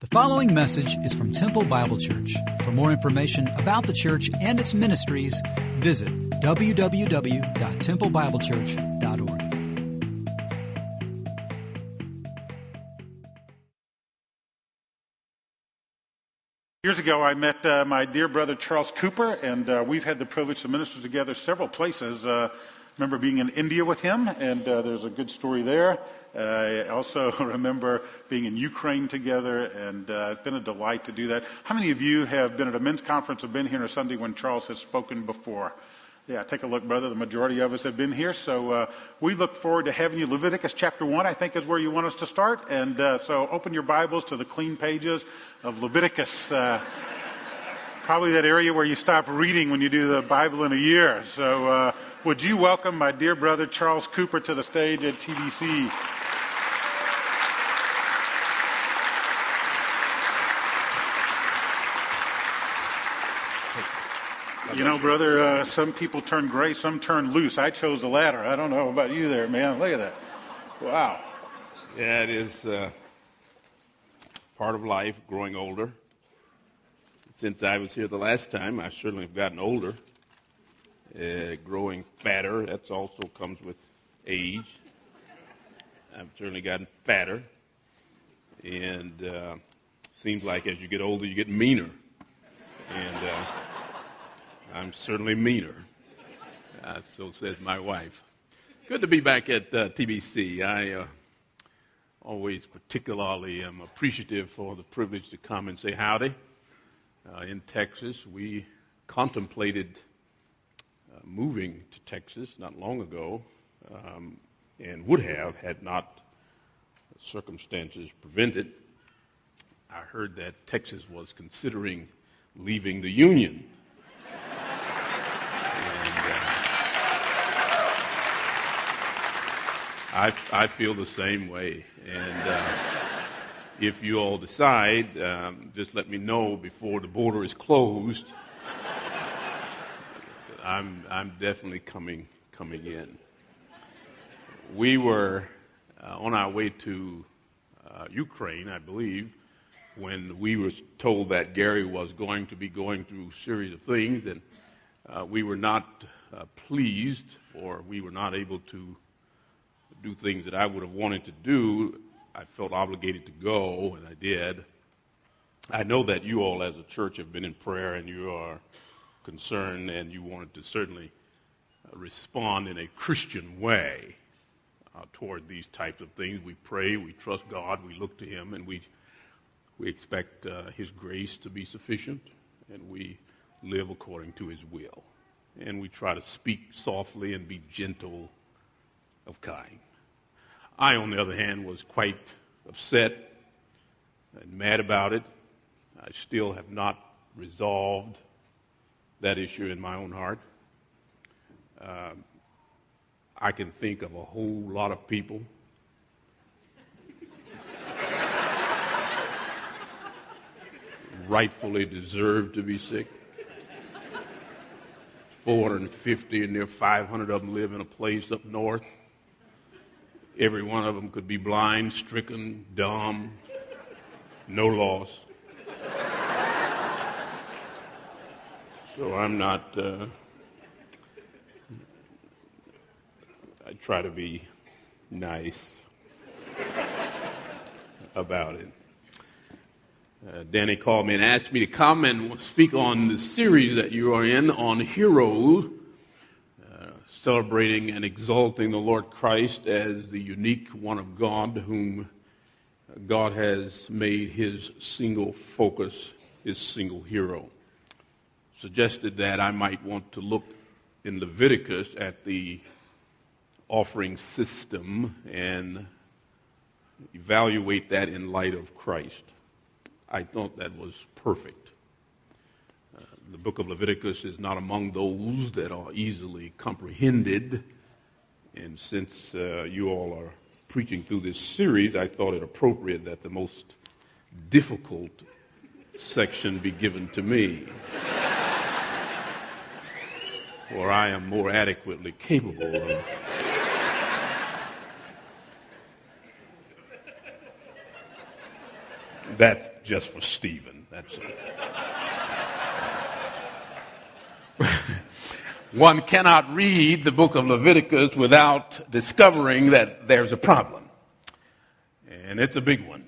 The following message is from Temple Bible Church. For more information about the church and its ministries, visit www.templebiblechurch.org. Years ago, I met uh, my dear brother Charles Cooper, and uh, we've had the privilege to minister together several places. Uh, remember being in India with him, and uh, there's a good story there. I also remember being in Ukraine together, and uh, it's been a delight to do that. How many of you have been at a men's conference or been here on a Sunday when Charles has spoken before? Yeah, take a look, brother. The majority of us have been here, so uh, we look forward to having you. Leviticus chapter one, I think, is where you want us to start, and uh, so open your Bibles to the clean pages of Leviticus. Uh, probably that area where you stop reading when you do the Bible in a year. So, uh, would you welcome my dear brother Charles Cooper to the stage at TBC? You know, brother, uh, some people turn gray, some turn loose. I chose the latter. I don't know about you there, man. Look at that. Wow. Yeah, it is uh, part of life, growing older. Since I was here the last time, I certainly have gotten older. Uh, growing fatter, that also comes with age. I've certainly gotten fatter. And uh, seems like as you get older, you get meaner. And uh, I'm certainly meaner. Uh, so says my wife. Good to be back at uh, TBC. I uh, always particularly am appreciative for the privilege to come and say howdy. Uh, in Texas, we contemplated uh, moving to Texas not long ago, um, and would have had not circumstances prevented. I heard that Texas was considering leaving the Union. I, I feel the same way. And uh, if you all decide, um, just let me know before the border is closed. I'm, I'm definitely coming, coming in. We were uh, on our way to uh, Ukraine, I believe, when we were told that Gary was going to be going through a series of things, and uh, we were not uh, pleased, or we were not able to do things that I would have wanted to do, I felt obligated to go, and I did. I know that you all as a church have been in prayer and you are concerned and you wanted to certainly respond in a Christian way uh, toward these types of things. We pray, we trust God, we look to Him, and we, we expect uh, His grace to be sufficient, and we live according to His will. And we try to speak softly and be gentle of kind. I, on the other hand, was quite upset and mad about it. I still have not resolved that issue in my own heart. Uh, I can think of a whole lot of people rightfully deserve to be sick. 450 and near 500 of them live in a place up north Every one of them could be blind, stricken, dumb, no loss. So I'm not, uh, I try to be nice about it. Uh, Danny called me and asked me to come and speak on the series that you are in on heroes celebrating and exalting the Lord Christ as the unique one of God, whom God has made his single focus, his single hero. Suggested that I might want to look in Leviticus at the offering system and evaluate that in light of Christ. I thought that was perfect the book of Leviticus is not among those that are easily comprehended. And since uh, you all are preaching through this series, I thought it appropriate that the most difficult section be given to me. For I am more adequately capable of. That's just for Stephen. That's One cannot read the book of Leviticus without discovering that there's a problem. And it's a big one.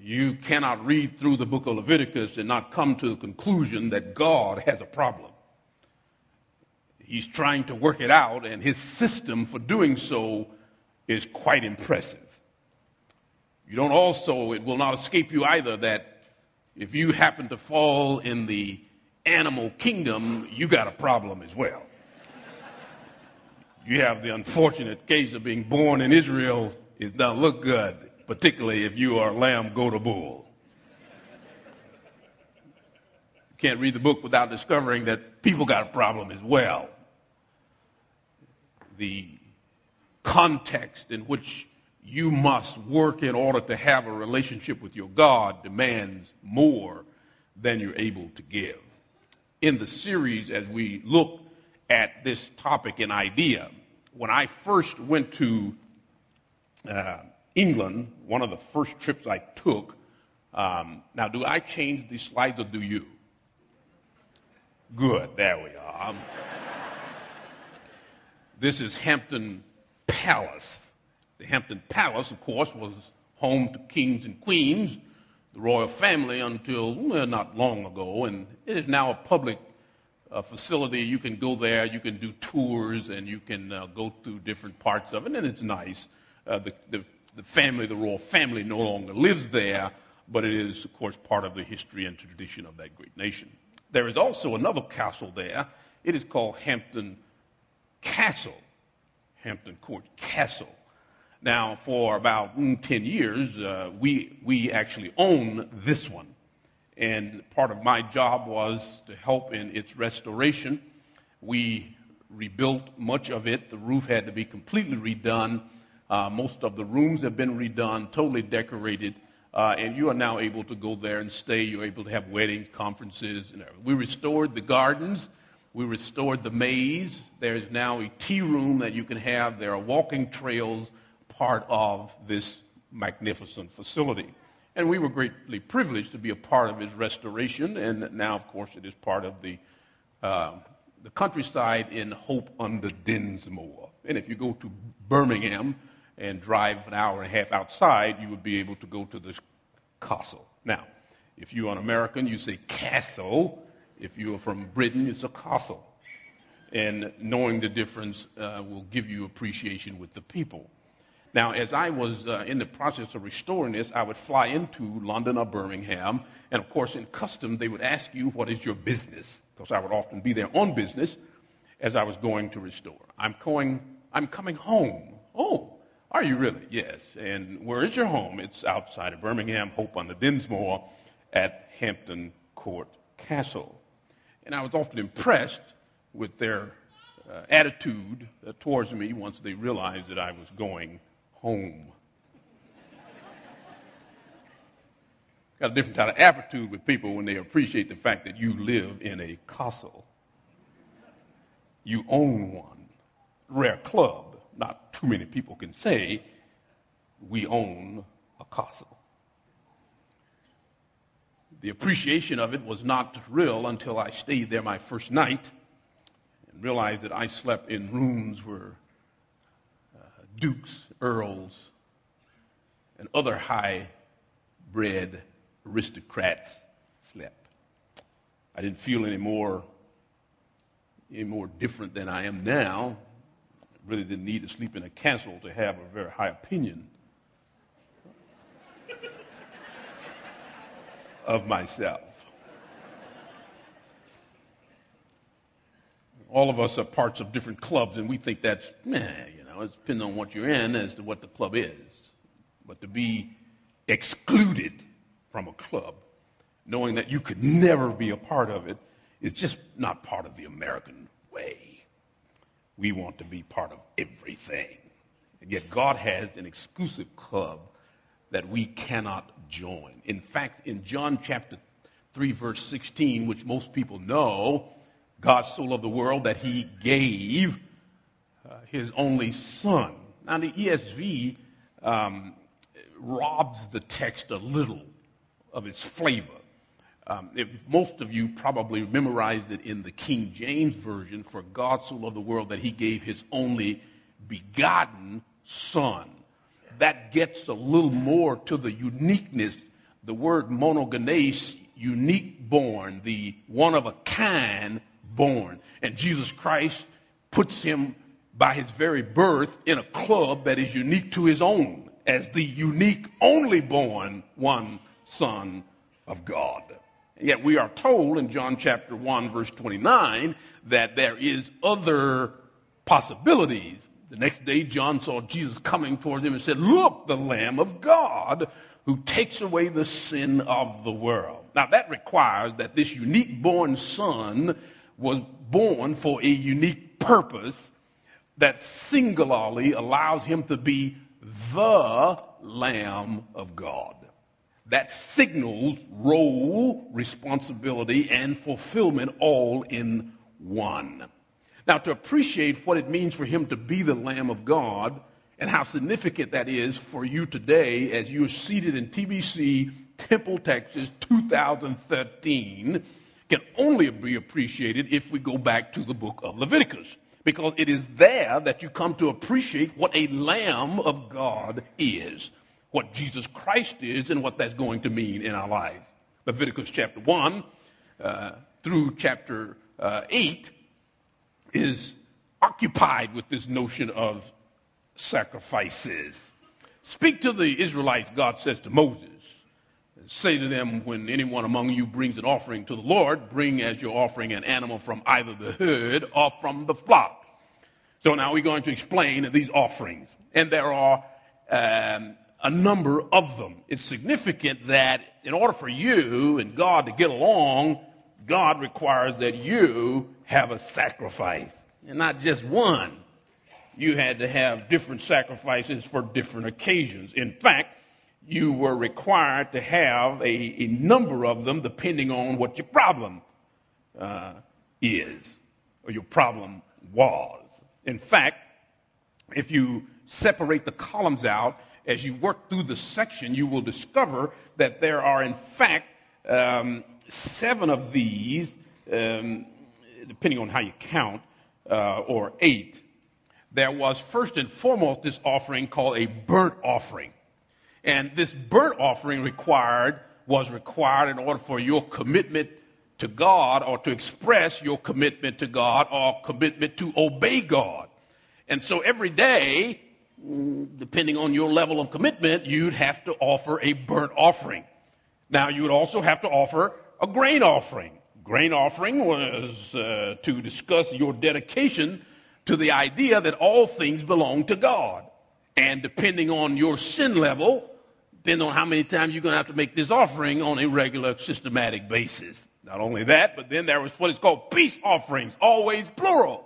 You cannot read through the book of Leviticus and not come to the conclusion that God has a problem. He's trying to work it out, and his system for doing so is quite impressive. You don't also, it will not escape you either that if you happen to fall in the animal kingdom, you got a problem as well. You have the unfortunate case of being born in Israel. It doesn't look good, particularly if you are lamb, goat, or bull. You can't read the book without discovering that people got a problem as well. The context in which you must work in order to have a relationship with your God demands more than you're able to give in the series as we look at this topic and idea. When I first went to uh, England, one of the first trips I took, um, now do I change the slides or do you? Good, there we are. This is Hampton Palace. The Hampton Palace, of course, was home to kings and queens the royal family until well, not long ago, and it is now a public uh, facility. You can go there, you can do tours, and you can uh, go through different parts of it, and it's nice. Uh, the, the, the family, the royal family, no longer lives there, but it is, of course, part of the history and tradition of that great nation. There is also another castle there. It is called Hampton Castle, Hampton Court Castle. Now, for about mm, 10 years, uh, we, we actually own this one. And part of my job was to help in its restoration. We rebuilt much of it. The roof had to be completely redone. Uh, most of the rooms have been redone, totally decorated. Uh, and you are now able to go there and stay. You're able to have weddings, conferences, and. We restored the gardens. We restored the maze. There is now a tea room that you can have. There are walking trails part of this magnificent facility. And we were greatly privileged to be a part of his restoration, and now, of course, it is part of the, uh, the countryside in Hope under Dinmore. And if you go to Birmingham and drive an hour and a half outside, you would be able to go to this castle. Now, if you're an American, you say castle. If you are from Britain, it's a castle. And knowing the difference uh, will give you appreciation with the people. Now, as I was uh, in the process of restoring this, I would fly into London or Birmingham, and of course, in custom, they would ask you, What is your business? Because I would often be there on business as I was going to restore. I'm going, I'm coming home. Oh, are you really? Yes. And where is your home? It's outside of Birmingham, Hope on the Dinmore at Hampton Court Castle. And I was often impressed with their uh, attitude uh, towards me once they realized that I was going home. Got a different kind of attitude with people when they appreciate the fact that you live in a castle. You own one. Rare club. Not too many people can say we own a castle. The appreciation of it was not real until I stayed there my first night and realized that I slept in rooms where dukes, earls, and other high bred aristocrats slept. I didn't feel any more, any more different than I am now. I really didn't need to sleep in a castle to have a very high opinion of myself. All of us are parts of different clubs, and we think that's, meh, you know, it depends on what you're in as to what the club is. But to be excluded from a club, knowing that you could never be a part of it, is just not part of the American way. We want to be part of everything. And yet God has an exclusive club that we cannot join. In fact, in John chapter 3 verse 16, which most people know, God so loved the world that he gave uh, his only son. Now, the ESV um, robs the text a little of its flavor. Um, if most of you probably memorized it in the King James Version, for God so loved the world that he gave his only begotten Son. That gets a little more to the uniqueness. The word monogenes, unique born, the one of a kind born. And Jesus Christ puts him by his very birth in a club that is unique to his own as the unique, only born one Son of God. Yet we are told in John chapter 1 verse 29 that there is other possibilities. The next day John saw Jesus coming towards him and said, look, the Lamb of God who takes away the sin of the world. Now that requires that this unique born son was born for a unique purpose that singularly allows him to be the Lamb of God that signals role, responsibility, and fulfillment all in one. Now, to appreciate what it means for him to be the Lamb of God and how significant that is for you today as you are seated in TBC Temple, Texas, 2013, can only be appreciated if we go back to the book of Leviticus. Because it is there that you come to appreciate what a Lamb of God is what Jesus Christ is and what that's going to mean in our lives. Leviticus chapter 1 uh, through chapter uh, 8 is occupied with this notion of sacrifices. Speak to the Israelites, God says to Moses. Say to them, when anyone among you brings an offering to the Lord, bring as your offering an animal from either the herd or from the flock. So now we're going to explain these offerings. And there are um, a number of them. It's significant that in order for you and God to get along, God requires that you have a sacrifice and not just one. You had to have different sacrifices for different occasions. In fact, you were required to have a, a number of them depending on what your problem uh, is or your problem was. In fact, if you separate the columns out, as you work through the section, you will discover that there are, in fact, um, seven of these, um, depending on how you count, uh, or eight. There was first and foremost this offering called a burnt offering. And this burnt offering required, was required in order for your commitment to God or to express your commitment to God or commitment to obey God. And so every day depending on your level of commitment, you'd have to offer a burnt offering. Now, you would also have to offer a grain offering. Grain offering was uh, to discuss your dedication to the idea that all things belong to God. And depending on your sin level, depending on how many times you're going to have to make this offering on a regular, systematic basis. Not only that, but then there was what is called peace offerings, always plural.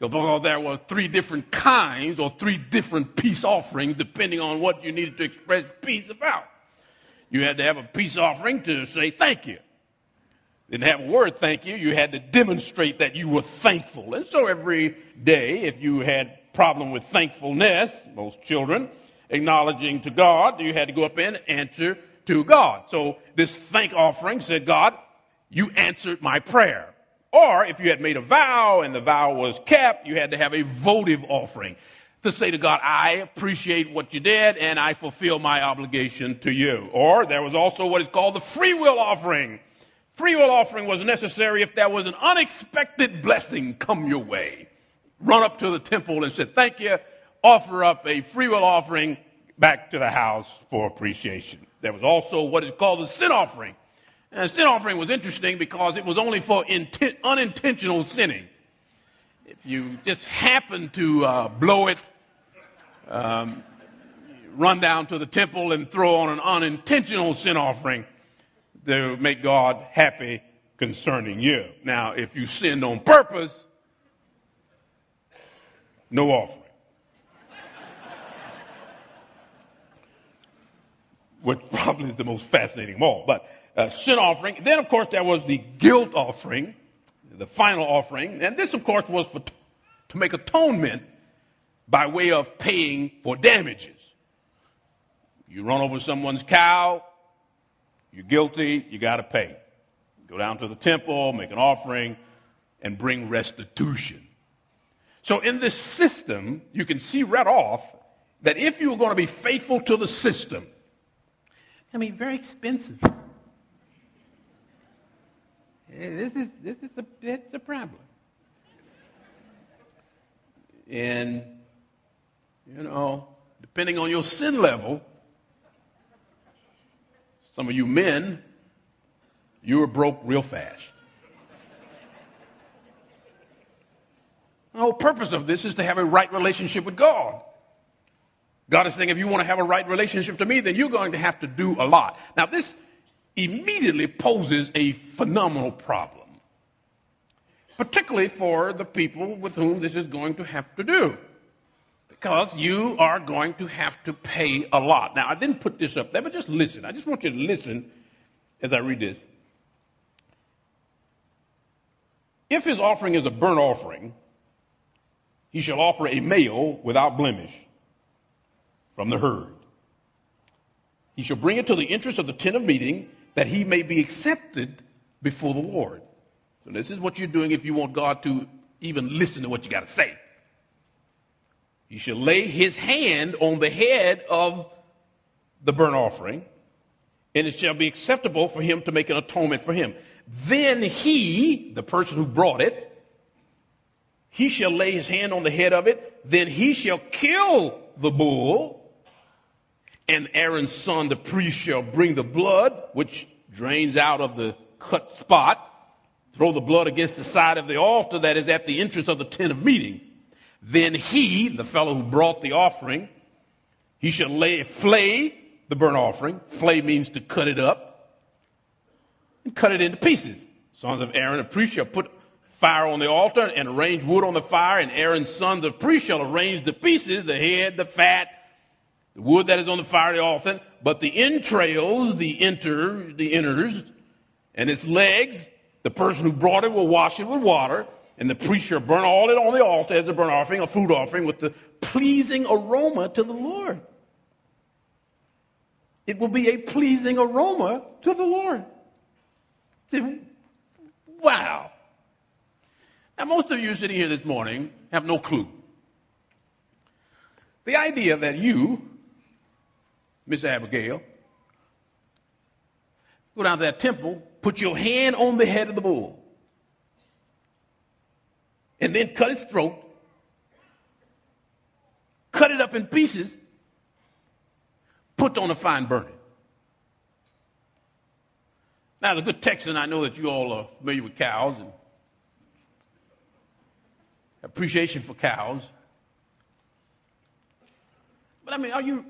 Because there were three different kinds or three different peace offerings depending on what you needed to express peace about. You had to have a peace offering to say thank you. Didn't have a word thank you. You had to demonstrate that you were thankful. And so every day, if you had problem with thankfulness, most children, acknowledging to God, you had to go up and answer to God. So this thank offering said, God, you answered my prayer. Or if you had made a vow and the vow was kept, you had to have a votive offering to say to God, I appreciate what you did and I fulfill my obligation to you. Or there was also what is called the free will offering. Free will offering was necessary if there was an unexpected blessing come your way. Run up to the temple and said, thank you, offer up a free will offering back to the house for appreciation. There was also what is called the sin offering. And sin offering was interesting because it was only for intent, unintentional sinning. If you just happen to uh, blow it, um, run down to the temple and throw on an unintentional sin offering to make God happy concerning you. Now, if you sinned on purpose, no offering. Which probably is the most fascinating of all. But uh, sin offering. Then, of course, there was the guilt offering, the final offering. And this, of course, was for, to make atonement by way of paying for damages. You run over someone's cow, You're guilty, you got to pay. Go down to the temple, make an offering, and bring restitution. So in this system, you can see right off that if you're going to be faithful to the system, I mean, very expensive. This is this is a it's a problem. And you know, depending on your sin level, some of you men, you were broke real fast. The whole purpose of this is to have a right relationship with God. God is saying, if you want to have a right relationship to me, then you're going to have to do a lot. Now, this immediately poses a phenomenal problem, particularly for the people with whom this is going to have to do. Because you are going to have to pay a lot. Now, I didn't put this up there, but just listen. I just want you to listen as I read this. If his offering is a burnt offering, he shall offer a male without blemish from the herd. He shall bring it to the entrance of the tent of meeting that he may be accepted before the Lord. So this is what you're doing if you want God to even listen to what you got to say. He shall lay his hand on the head of the burnt offering, and it shall be acceptable for him to make an atonement for him. Then he, the person who brought it, he shall lay his hand on the head of it, then he shall kill the bull, and Aaron's son, the priest, shall bring the blood, which drains out of the cut spot, throw the blood against the side of the altar that is at the entrance of the tent of meetings. Then he, the fellow who brought the offering, he shall lay, flay the burnt offering. Flay means to cut it up and cut it into pieces. Sons of Aaron, priest shall put fire on the altar and arrange wood on the fire, and Aaron's sons, the priest, shall arrange the pieces, the head, the fat, the wood that is on the fire, the altar, but the entrails, the enter, the inners, and its legs, the person who brought it will wash it with water, and the priest shall burn all it on the altar as a burnt offering, a food offering, with the pleasing aroma to the Lord. It will be a pleasing aroma to the Lord. See, wow. Now, most of you sitting here this morning have no clue. The idea that you, Miss Abigail, go down to that temple, put your hand on the head of the bull, and then cut its throat, cut it up in pieces, put on a fine burning. Now, as a good Texan, I know that you all are familiar with cows and appreciation for cows. But I mean, are you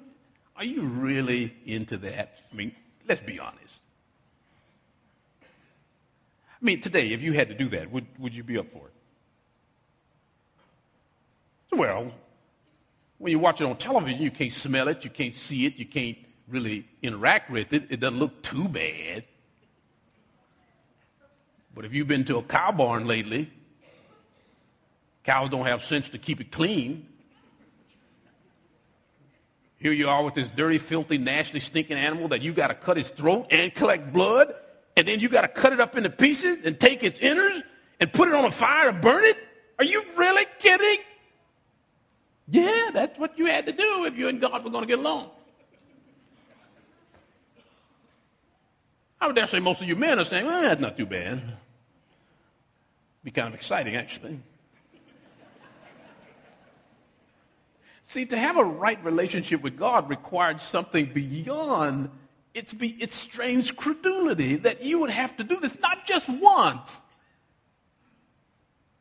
are you really into that? I mean, let's be honest. I mean, today, if you had to do that, would would you be up for it? Well, when you watch it on television, you can't smell it, you can't see it, you can't really interact with it. It doesn't look too bad. But if you've been to a cow barn lately, Cows don't have sense to keep it clean. Here you are with this dirty, filthy, nasty, stinking animal that you got to cut its throat and collect blood, and then you got to cut it up into pieces and take its innards and put it on a fire to burn it? Are you really kidding? Yeah, that's what you had to do if you and God were going to get along. I would dare say most of you men are saying, well, that's not too bad. Be kind of exciting, actually. See, to have a right relationship with God required something beyond its, its strange credulity that you would have to do this not just once,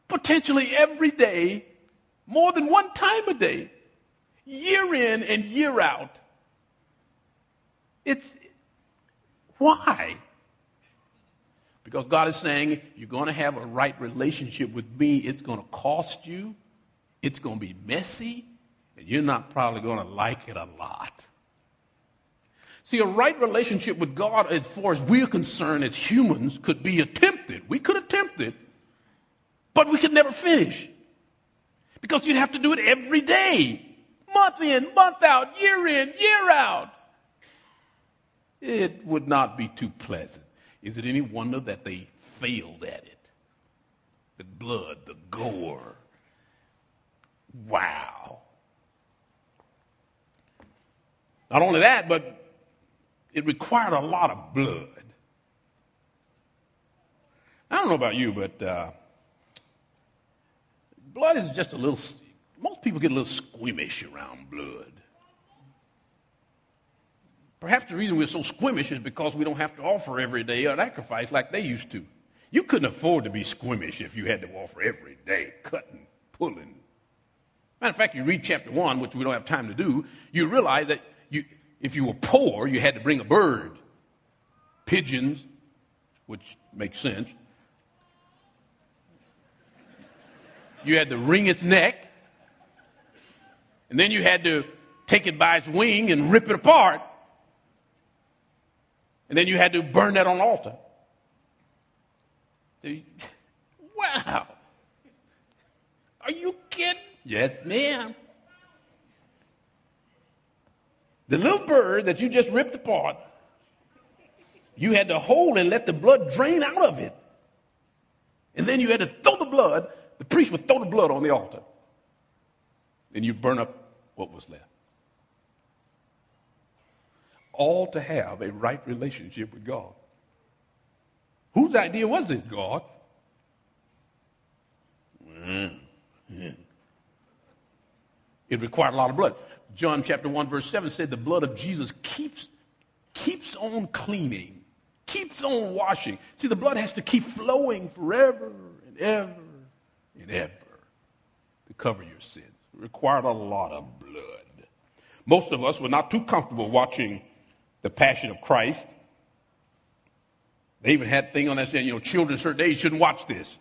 potentially every day, more than one time a day, year in and year out. It's why? Because God is saying, you're going to have a right relationship with me. It's going to cost you. It's going to be messy you're not probably going to like it a lot. See, a right relationship with God, as far as we're concerned as humans, could be attempted. We could attempt it, but we could never finish. Because you'd have to do it every day, month in, month out, year in, year out. it would not be too pleasant. Is it any wonder that they failed at it? The blood, the gore. Wow. Not only that, but it required a lot of blood. I don't know about you, but uh, blood is just a little, most people get a little squeamish around blood. Perhaps the reason we're so squeamish is because we don't have to offer every day a sacrifice like they used to. You couldn't afford to be squeamish if you had to offer every day, cutting, pulling. Matter of fact, you read chapter 1, which we don't have time to do, you realize that if you were poor, you had to bring a bird, pigeons, which makes sense. You had to wring its neck, and then you had to take it by its wing and rip it apart. And then you had to burn that on the altar. Wow. Are you kidding? Yes, ma'am. The little bird that you just ripped apart, you had to hold and let the blood drain out of it. And then you had to throw the blood, the priest would throw the blood on the altar. And you burn up what was left all to have a right relationship with God. Whose idea was it, God? Mm-hmm. It required a lot of blood. John chapter 1 verse 7 said the blood of Jesus keeps, keeps on cleaning, keeps on washing. See, the blood has to keep flowing forever and ever and ever to cover your sins. It required a lot of blood. Most of us were not too comfortable watching the Passion of Christ. They even had thing on that saying, you know, children certain age shouldn't watch this.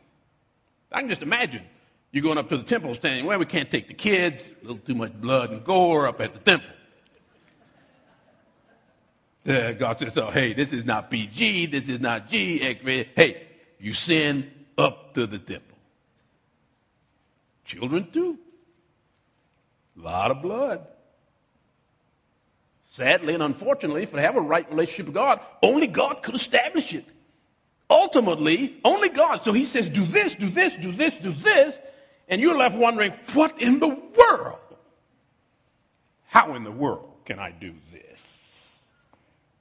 I can just imagine you going up to the temple standing, well, we can't take the kids, a little too much blood and gore up at the temple. Uh, God says, oh, hey, this is not PG, this is not G, hey, you sin up to the temple. Children too. A lot of blood. Sadly and unfortunately, if they have a right relationship with God, only God could establish it. Ultimately, only God. So he says, do this, do this, do this, do this. And you're left wondering, what in the world? How in the world can I do this?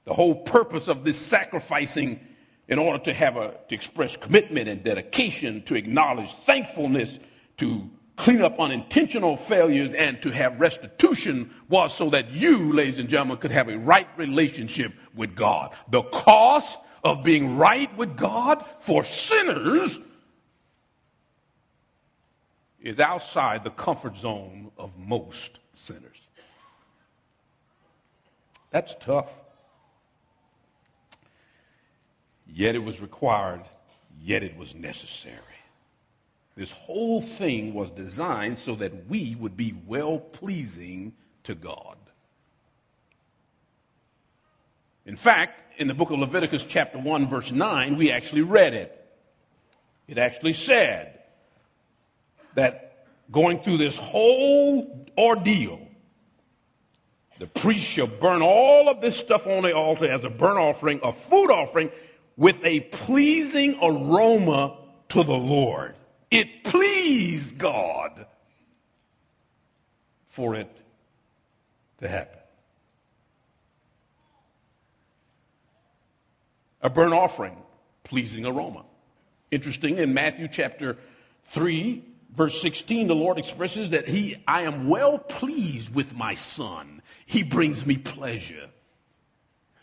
The whole purpose of this sacrificing in order to have a, to express commitment and dedication, to acknowledge thankfulness, to clean up unintentional failures and to have restitution was so that you, ladies and gentlemen, could have a right relationship with God. The cost of being right with God for sinners is outside the comfort zone of most sinners. That's tough. Yet it was required, yet it was necessary. This whole thing was designed so that we would be well pleasing to God. In fact, in the book of Leviticus, chapter 1, verse 9, we actually read it. It actually said that going through this whole ordeal, the priest shall burn all of this stuff on the altar as a burnt offering, a food offering, with a pleasing aroma to the Lord. It pleased God for it to happen. A burnt offering, pleasing aroma. Interesting, in Matthew chapter 3, verse 16, the Lord expresses that He, I am well pleased with my Son. He brings me pleasure.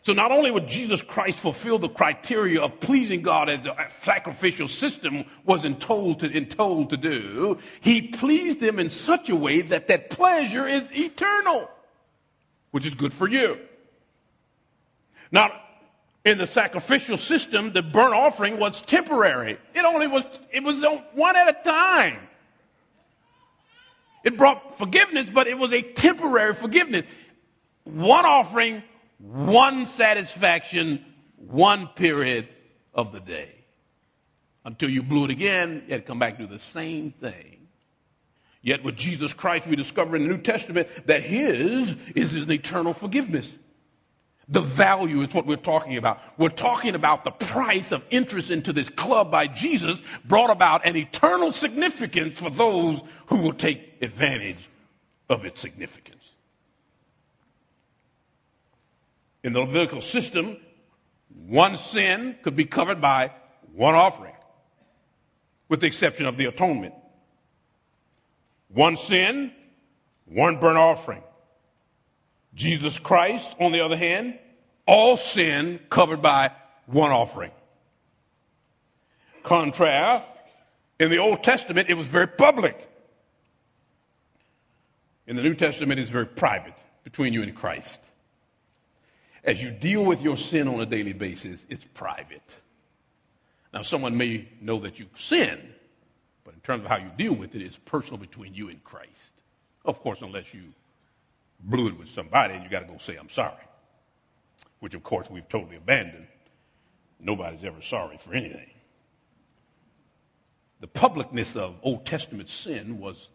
So not only would Jesus Christ fulfill the criteria of pleasing God as the sacrificial system wasn't told to, told to do, he pleased him in such a way that that pleasure is eternal, which is good for you. Now, in the sacrificial system, the burnt offering was temporary. It only was, it was one at a time. It brought forgiveness, but it was a temporary forgiveness. One offering one satisfaction, one period of the day. Until you blew it again, you had to come back and do the same thing. Yet with Jesus Christ, we discover in the New Testament that His is an eternal forgiveness. The value is what we're talking about. We're talking about the price of interest into this club by Jesus brought about an eternal significance for those who will take advantage of its significance. In the Levitical system, one sin could be covered by one offering, with the exception of the atonement. One sin, one burnt offering. Jesus Christ, on the other hand, all sin covered by one offering. Contraire, in the Old Testament, it was very public. In the New Testament, it's very private between you and Christ. As you deal with your sin on a daily basis, it's private. Now, someone may know that you sin, but in terms of how you deal with it, it's personal between you and Christ. Of course, unless you blew it with somebody and you got to go say, I'm sorry. Which, of course, we've totally abandoned. Nobody's ever sorry for anything. The publicness of Old Testament sin was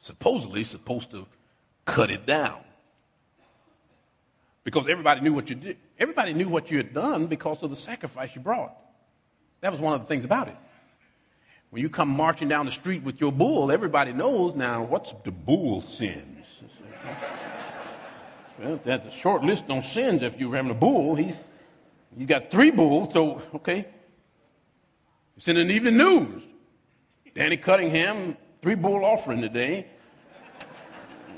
supposedly supposed to cut it down. Because everybody knew what you did. Everybody knew what you had done because of the sacrifice you brought. That was one of the things about it. When you come marching down the street with your bull, everybody knows now what's the bull sins. Well, that's a short list on sins. If you're having a bull, he's you got three bulls, so okay. It's in the evening news. Danny Cunningham, three bull offering today.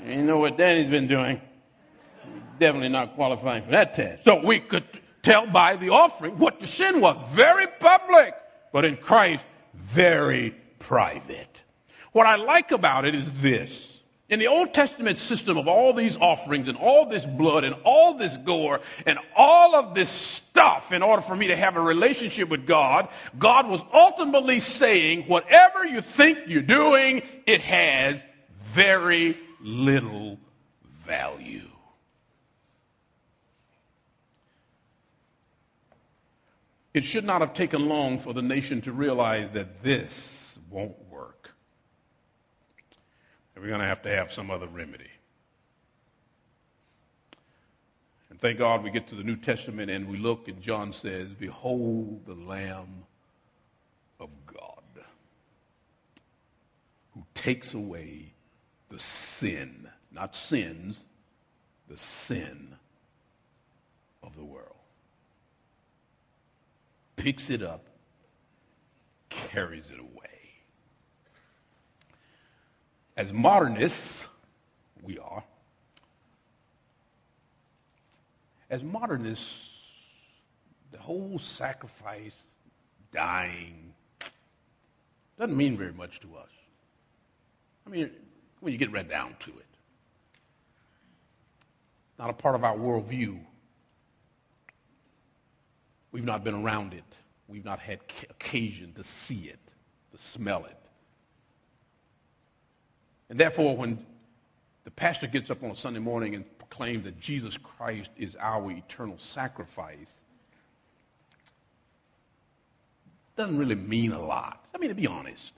You know what Danny's been doing. Definitely not qualifying for that test. So we could tell by the offering what the sin was. Very public, but in Christ, very private. What I like about it is this. In the Old Testament system of all these offerings and all this blood and all this gore and all of this stuff in order for me to have a relationship with God, God was ultimately saying, whatever you think you're doing, it has very little value. It should not have taken long for the nation to realize that this won't work. And we're going to have to have some other remedy. And thank God we get to the New Testament and we look, and John says, Behold the Lamb of God who takes away the sin, not sins, the sin of the world picks it up, carries it away. As modernists, we are. As modernists, the whole sacrifice, dying, doesn't mean very much to us. I mean, when you get right down to it, it's not a part of our worldview. We've not been around it. We've not had occasion to see it, to smell it. And therefore, when the pastor gets up on a Sunday morning and proclaims that Jesus Christ is our eternal sacrifice, doesn't really mean a lot. I mean, to be honest,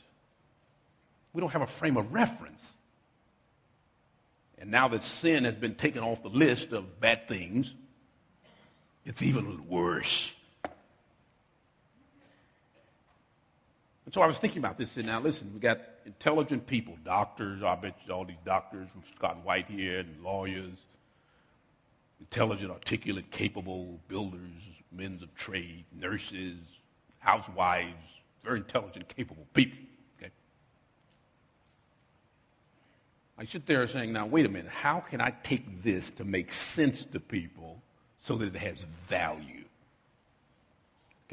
we don't have a frame of reference. And now that sin has been taken off the list of bad things, it's even worse. And so I was thinking about this, and now listen, we got intelligent people, doctors, I bet you all these doctors from Scott White here, and lawyers, intelligent, articulate, capable builders, men of trade, nurses, housewives, very intelligent, capable people. Okay? I sit there saying, now wait a minute, how can I take this to make sense to people so that it has value?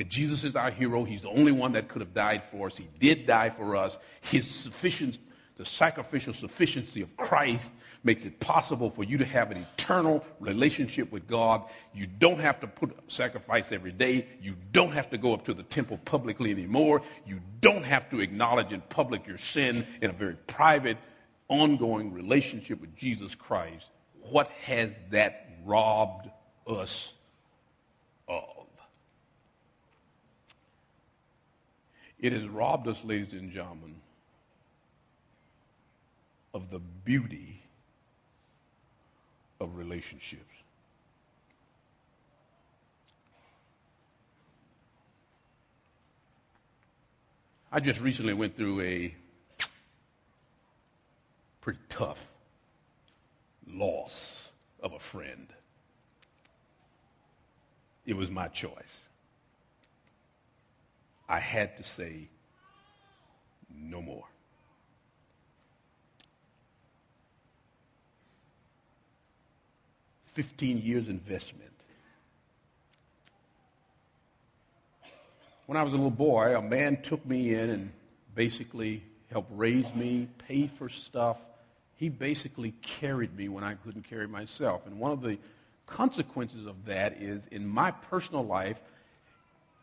Jesus is our hero. He's the only one that could have died for us. He did die for us. His sufficient, the sacrificial sufficiency of Christ makes it possible for you to have an eternal relationship with God. You don't have to put sacrifice every day. You don't have to go up to the temple publicly anymore. You don't have to acknowledge in public your sin in a very private, ongoing relationship with Jesus Christ. What has that robbed us of? It has robbed us, ladies and gentlemen, of the beauty of relationships. I just recently went through a pretty tough loss of a friend. It was my choice. I had to say no more. Fifteen years investment. When I was a little boy, a man took me in and basically helped raise me, pay for stuff. He basically carried me when I couldn't carry myself. And one of the consequences of that is in my personal life,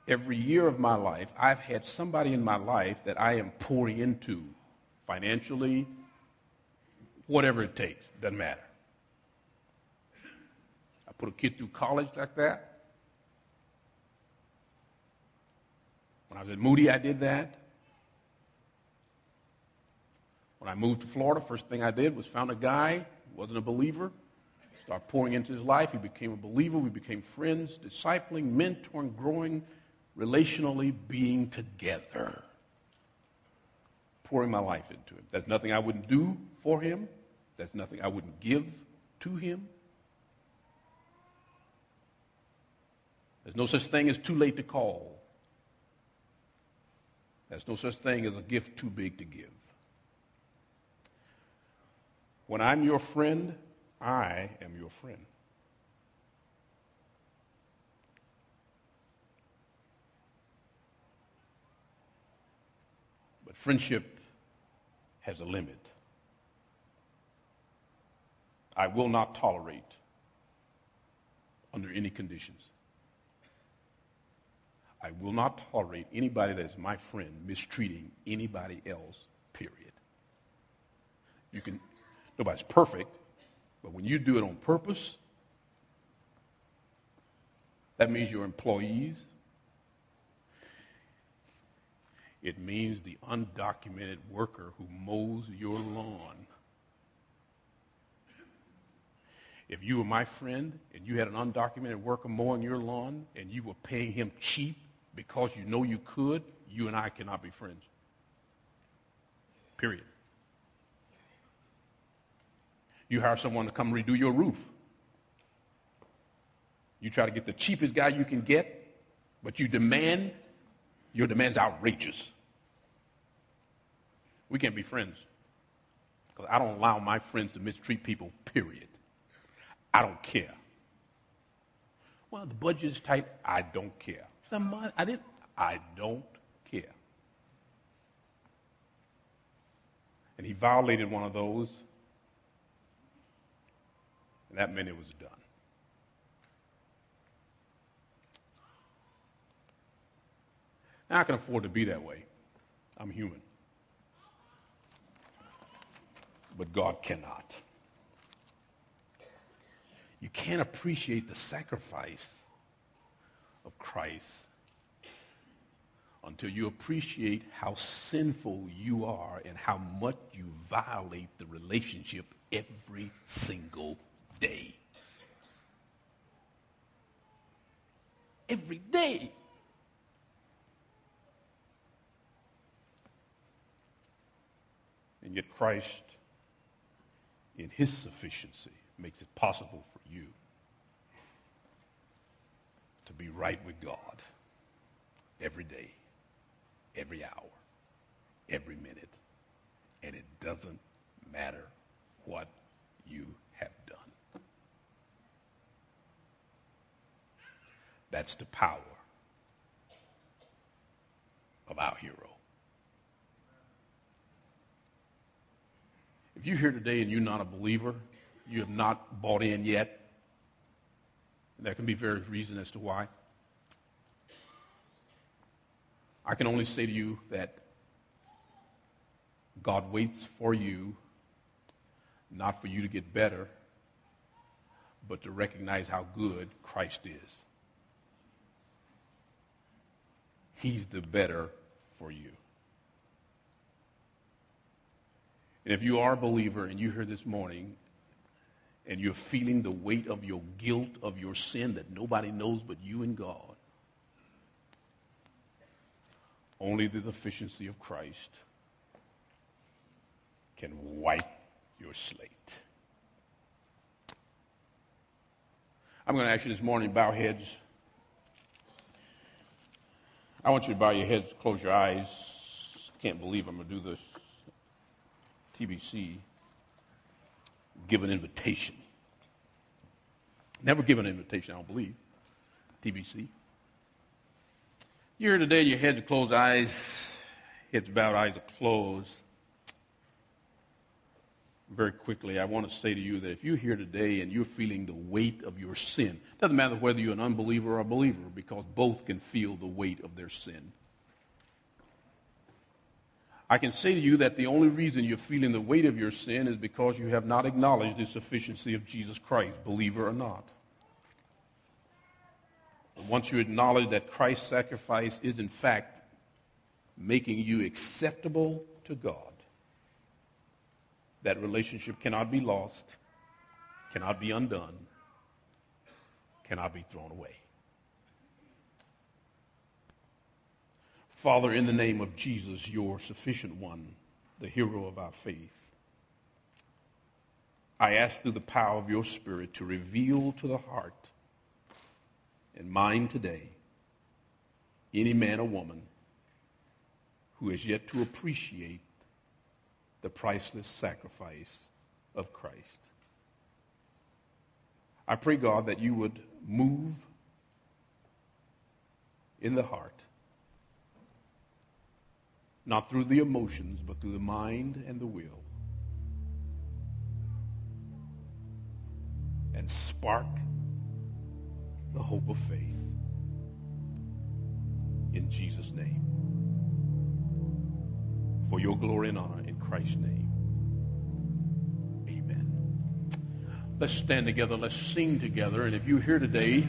every year of my life, I've had somebody in my life that I am pouring into financially, whatever it takes, doesn't matter. I put a kid through college like that. When I was at Moody, I did that. When I moved to Florida, first thing I did was found a guy, who wasn't a believer, start pouring into his life. He became a believer. We became friends, discipling, mentoring, growing, relationally being together. Pouring my life into him. There's nothing I wouldn't do for him. There's nothing I wouldn't give to him. There's no such thing as too late to call. There's no such thing as a gift too big to give. When I'm your friend, I am your friend. Friendship has a limit. I will not tolerate under any conditions. I will not tolerate anybody that is my friend mistreating anybody else, period. You can, nobody's perfect, but when you do it on purpose, that means your employees. It means the undocumented worker who mows your lawn. If you were my friend and you had an undocumented worker mowing your lawn and you were paying him cheap because you know you could, you and I cannot be friends. Period. You hire someone to come redo your roof. You try to get the cheapest guy you can get, but you demand, your demand's outrageous. We can't be friends. Because I don't allow my friends to mistreat people, period. I don't care. Well, the budget is tight. I don't care. The money, I didn't. I don't care. And he violated one of those and that meant it was done. Now, I can afford to be that way. I'm human. But God cannot. You can't appreciate the sacrifice of Christ until you appreciate how sinful you are and how much you violate the relationship every single day. Every day. And yet, Christ, in his sufficiency, makes it possible for you to be right with God every day, every hour, every minute. And it doesn't matter what you have done. That's the power of our hero. If you're here today and you're not a believer, you have not bought in yet, there can be various reasons as to why. I can only say to you that God waits for you, not for you to get better, but to recognize how good Christ is. He's the better for you. And if you are a believer and you're here this morning and you're feeling the weight of your guilt, of your sin that nobody knows but you and God, Only the sufficiency of Christ can wipe your slate. I'm going to ask you this morning, bow heads. I want you to bow your heads, close your eyes. Can't believe I'm going to do this. TBC. Give an invitation. Never give an invitation, I don't believe. TBC. You're here today, your heads are closed, eyes, heads bowed, eyes are closed. Very quickly, I want to say to you that if you're here today and you're feeling the weight of your sin, doesn't matter whether you're an unbeliever or a believer, because both can feel the weight of their sin. I can say to you that the only reason you're feeling the weight of your sin is because you have not acknowledged the sufficiency of Jesus Christ, believer or not. Once you acknowledge that Christ's sacrifice is in fact making you acceptable to God, that relationship cannot be lost, cannot be undone, cannot be thrown away. Father, in the name of Jesus, your sufficient one, the hero of our faith, I ask through the power of your Spirit to reveal to the heart and mind today any man or woman who has yet to appreciate the priceless sacrifice of Christ. I pray, God, that you would move in the heart, not through the emotions, but through the mind and the will, and spark the hope of faith. In Jesus' name. For your glory and honor in Christ's name. Amen. Let's stand together. Let's sing together. And if you're here today,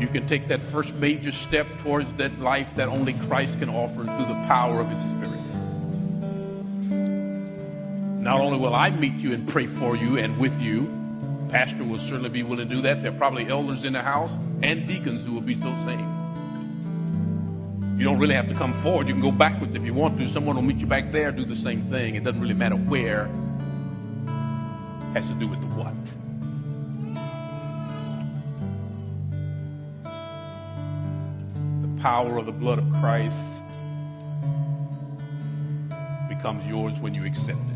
you can take that first major step towards that life that only Christ can offer through the power of His Spirit. Not only will I meet you and pray for you and with you, pastor will certainly be willing to do that. There are probably elders in the house and deacons who will be so saved. You don't really have to come forward. You can go backwards if you want to. Someone will meet you back there, do the same thing. It doesn't really matter where. It has to do with the what. Power of the blood of Christ becomes yours when you accept.